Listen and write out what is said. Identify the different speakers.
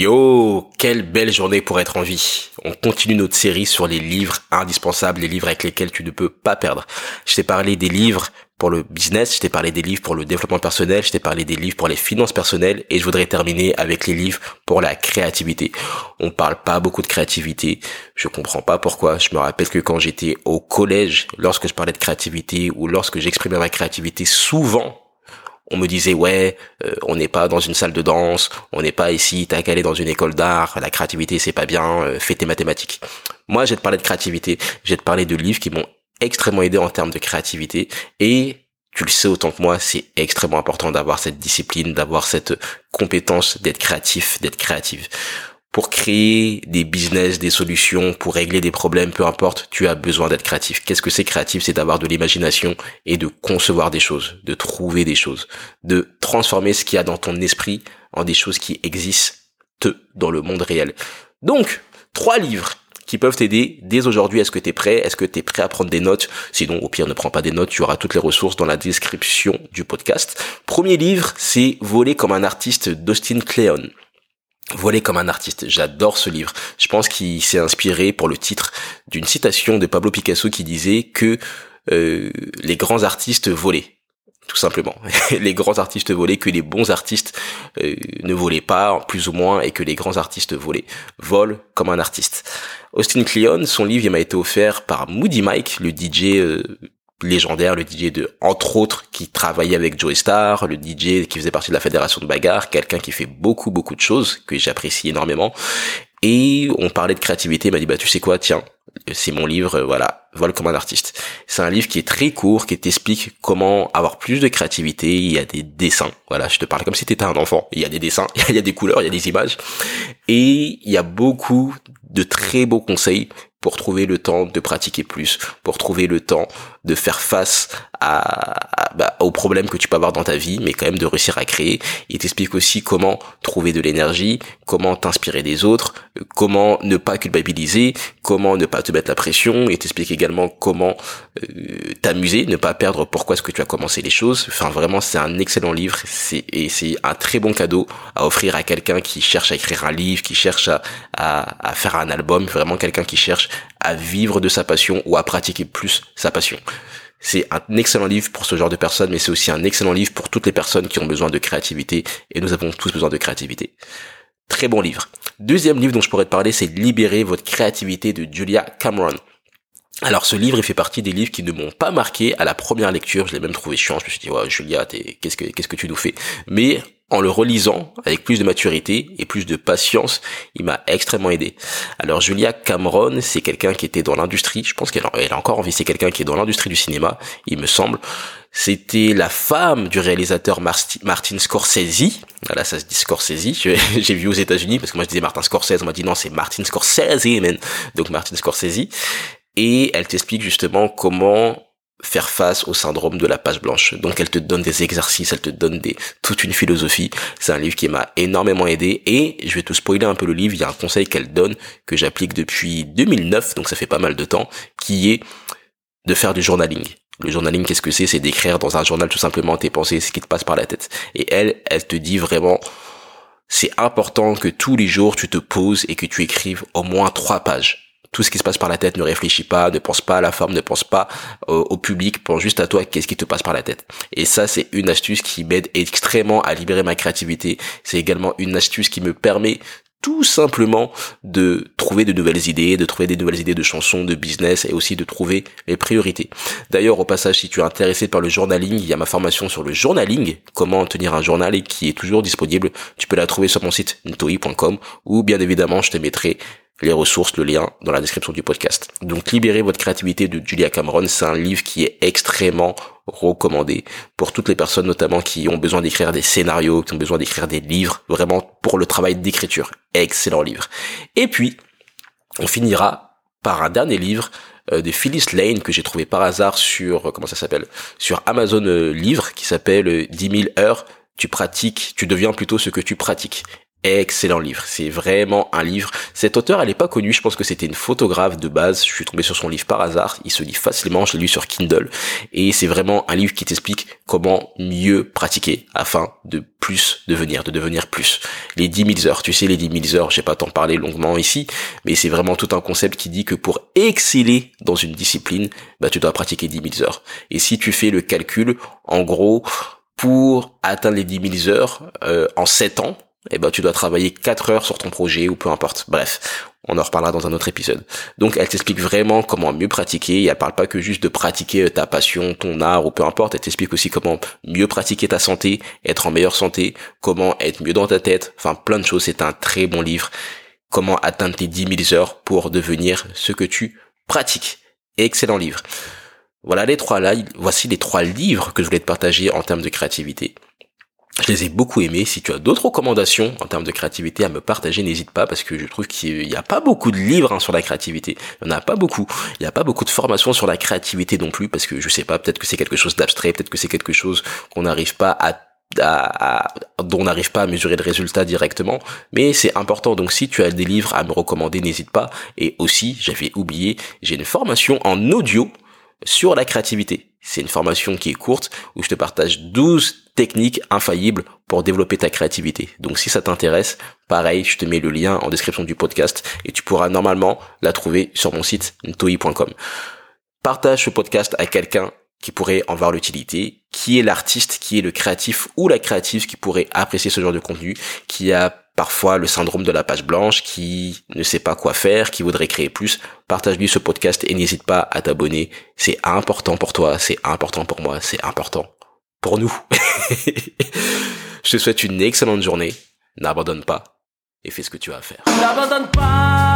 Speaker 1: Yo, quelle belle journée pour être en vie. On continue notre série sur les livres indispensables, les livres avec lesquels tu ne peux pas perdre. Je t'ai parlé des livres pour le business, je t'ai parlé des livres pour le développement personnel, je t'ai parlé des livres pour les finances personnelles et je voudrais terminer avec les livres pour la créativité. On parle pas beaucoup de créativité, je comprends pas pourquoi. Je me rappelle que quand j'étais au collège, lorsque je parlais de créativité ou lorsque j'exprimais ma créativité, souvent on me disait ouais, euh, on n'est pas dans une salle de danse, on n'est pas ici, t'as qu'à aller dans une école d'art, la créativité c'est pas bien, euh, fais tes mathématiques. Moi, j'ai te parler de créativité, j'ai te parler de livres qui m'ont extrêmement aidé en termes de créativité. Et tu le sais autant que moi, c'est extrêmement important d'avoir cette discipline, d'avoir cette compétence d'être créatif, d'être créative pour créer des business, des solutions, pour régler des problèmes, peu importe, tu as besoin d'être créatif. Qu'est-ce que c'est créatif? C'est d'avoir de l'imagination et de concevoir des choses, de trouver des choses, de transformer ce qu'il y a dans ton esprit en des choses qui existent dans le monde réel. Donc, trois livres qui peuvent t'aider dès aujourd'hui. Est-ce que tu es prêt? Est-ce que tu es prêt à prendre des notes? Sinon, au pire, ne prends pas des notes. Tu auras toutes les ressources dans la description du podcast. Premier livre, c'est Voler comme un artiste d'Austin Kleon. Voler comme un artiste. J'adore ce livre. Je pense qu'il s'est inspiré pour le titre d'une citation de Pablo Picasso qui disait que euh, les grands artistes volaient. Tout simplement. les grands artistes volaient, que les bons artistes euh, ne volaient pas, plus ou moins, et que les grands artistes volaient. Vol comme un artiste. Austin Kleon, son livre, m'a été offert par Moody Mike, le DJ euh, légendaire, le DJ de, entre autres, qui travaillait avec Joey Star, le DJ qui faisait partie de la fédération de bagarre, quelqu'un qui fait beaucoup, beaucoup de choses, que j'apprécie énormément. Et on parlait de créativité, il m'a dit, bah, tu sais quoi, tiens, c'est mon livre, euh, voilà, Vol comme un artiste. C'est un livre qui est très court, qui t'explique comment avoir plus de créativité. Il y a des dessins, voilà, je te parle comme si t'étais un enfant. Il y a des dessins, il y a des couleurs, il y a des images, et il y a beaucoup de très beaux conseils pour trouver le temps de pratiquer plus, pour trouver le temps de faire face à, bah, aux problèmes que tu peux avoir dans ta vie, mais quand même de réussir à créer. Il t'explique aussi comment trouver de l'énergie, comment t'inspirer des autres, comment ne pas culpabiliser, comment ne pas te mettre la pression. Il t'explique également comment euh, t'amuser, ne pas perdre pourquoi est-ce que tu as commencé les choses. Enfin, vraiment, c'est un excellent livre. C'est et c'est un très bon cadeau à offrir à quelqu'un qui cherche à écrire un livre, qui cherche à, à, à faire un album. Vraiment quelqu'un qui cherche à vivre de sa passion ou à pratiquer plus sa passion. C'est un excellent livre pour ce genre de personnes, mais c'est aussi un excellent livre pour toutes les personnes qui ont besoin de créativité, et nous avons tous besoin de créativité. Très bon livre. Deuxième livre dont je pourrais te parler, c'est Libérer votre créativité de Julia Cameron. Alors ce livre, il fait partie des livres qui ne m'ont pas marqué à la première lecture. Je l'ai même trouvé chiant. Je me suis dit, ouais, Julia, qu'est-ce que qu'est-ce que tu nous fais? Mais en le relisant avec plus de maturité et plus de patience, il m'a extrêmement aidé. Alors Julia Cameron, c'est quelqu'un qui était dans l'industrie, je pense qu'elle a encore envie, c'est quelqu'un qui est dans l'industrie du cinéma, il me semble. C'était la femme du réalisateur Martin Scorsese. Voilà, ça se dit Scorsese. J'ai vu aux États-Unis parce que moi je disais Martin Scorsese, on m'a dit non, c'est Martin Scorsese, man. Donc Martin Scorsese. Et elle t'explique justement comment faire face au syndrome de la page blanche. Donc elle te donne des exercices, elle te donne des toute une philosophie. C'est un livre qui m'a énormément aidé et je vais te spoiler un peu le livre, il y a un conseil qu'elle donne que j'applique depuis 2009, donc ça fait pas mal de temps, qui est de faire du journaling. Le journaling, qu'est-ce que c'est? C'est d'écrire dans un journal tout simplement tes pensées, ce qui te passe par la tête. Et elle, elle te dit vraiment c'est important que tous les jours tu te poses et que tu écrives au moins trois pages tout ce qui se passe par la tête, ne réfléchis pas, ne pense pas à la forme, ne pense pas au, public, pense juste à toi, qu'est-ce qui te passe par la tête. Et ça, c'est une astuce qui m'aide extrêmement à libérer ma créativité. C'est également une astuce qui me permet tout simplement de trouver de nouvelles idées, de trouver des nouvelles idées de chansons, de business et aussi de trouver les priorités. D'ailleurs, au passage, si tu es intéressé par le journaling, il y a ma formation sur le journaling, comment tenir un journal et qui est toujours disponible. Tu peux la trouver sur mon site ntoi.com ou bien évidemment, je te mettrai les ressources, le lien dans la description du podcast. Donc Libérer votre créativité de Julia Cameron, c'est un livre qui est extrêmement recommandé pour toutes les personnes notamment qui ont besoin d'écrire des scénarios, qui ont besoin d'écrire des livres, vraiment pour le travail d'écriture. Excellent livre. Et puis, on finira par un dernier livre euh, de Phyllis Lane que j'ai trouvé par hasard sur, euh, comment ça s'appelle, sur Amazon euh, Livre qui s'appelle 10 000 heures tu pratiques, tu deviens plutôt ce que tu pratiques. Excellent livre. C'est vraiment un livre. Cet auteur, elle est pas connu. Je pense que c'était une photographe de base. Je suis tombé sur son livre par hasard. Il se lit facilement. Je l'ai lu sur Kindle. Et c'est vraiment un livre qui t'explique comment mieux pratiquer afin de plus devenir, de devenir plus. Les 10 000 heures. Tu sais, les 10 000 heures, j'ai pas t'en parler longuement ici, mais c'est vraiment tout un concept qui dit que pour exceller dans une discipline, bah, tu dois pratiquer 10 000 heures. Et si tu fais le calcul, en gros, pour atteindre les 10 000 heures en 7 ans, eh ben tu dois travailler 4 heures sur ton projet ou peu importe. Bref, on en reparlera dans un autre épisode. Donc elle t'explique vraiment comment mieux pratiquer, et elle parle pas que juste de pratiquer ta passion, ton art ou peu importe, elle t'explique aussi comment mieux pratiquer ta santé, être en meilleure santé, comment être mieux dans ta tête, enfin plein de choses, c'est un très bon livre. Comment atteindre tes 10 000 heures pour devenir ce que tu pratiques. Excellent livre. Voilà les trois là, voici les trois livres que je voulais te partager en termes de créativité. Je les ai beaucoup aimés. Si tu as d'autres recommandations en termes de créativité à me partager, n'hésite pas parce que je trouve qu'il n'y a pas beaucoup de livres hein, sur la créativité. Il n'y en a pas beaucoup. Il n'y a pas beaucoup de formations sur la créativité non plus parce que je sais pas, peut-être que c'est quelque chose d'abstrait, peut-être que c'est quelque chose qu'on n'arrive pas à dont on n'arrive pas à mesurer le résultat directement, mais c'est important. Donc si tu as des livres à me recommander, n'hésite pas. Et aussi, j'avais oublié, j'ai une formation en audio sur la créativité. C'est une formation qui est courte où je te partage 12 techniques infaillibles pour développer ta créativité. Donc si ça t'intéresse, pareil, je te mets le lien en description du podcast et tu pourras normalement la trouver sur mon site ntoi.com. Partage ce podcast à quelqu'un qui pourrait en voir l'utilité, qui est l'artiste, qui est le créatif ou la créative qui pourrait apprécier ce genre de contenu, qui a parfois le syndrome de la page blanche, qui ne sait pas quoi faire, qui voudrait créer plus, partage-lui ce podcast et n'hésite pas à t'abonner. C'est important pour toi, c'est important pour moi, c'est important pour nous. Je te souhaite une excellente journée. N'abandonne pas et fais ce que tu as à faire.
Speaker 2: N'abandonne pas,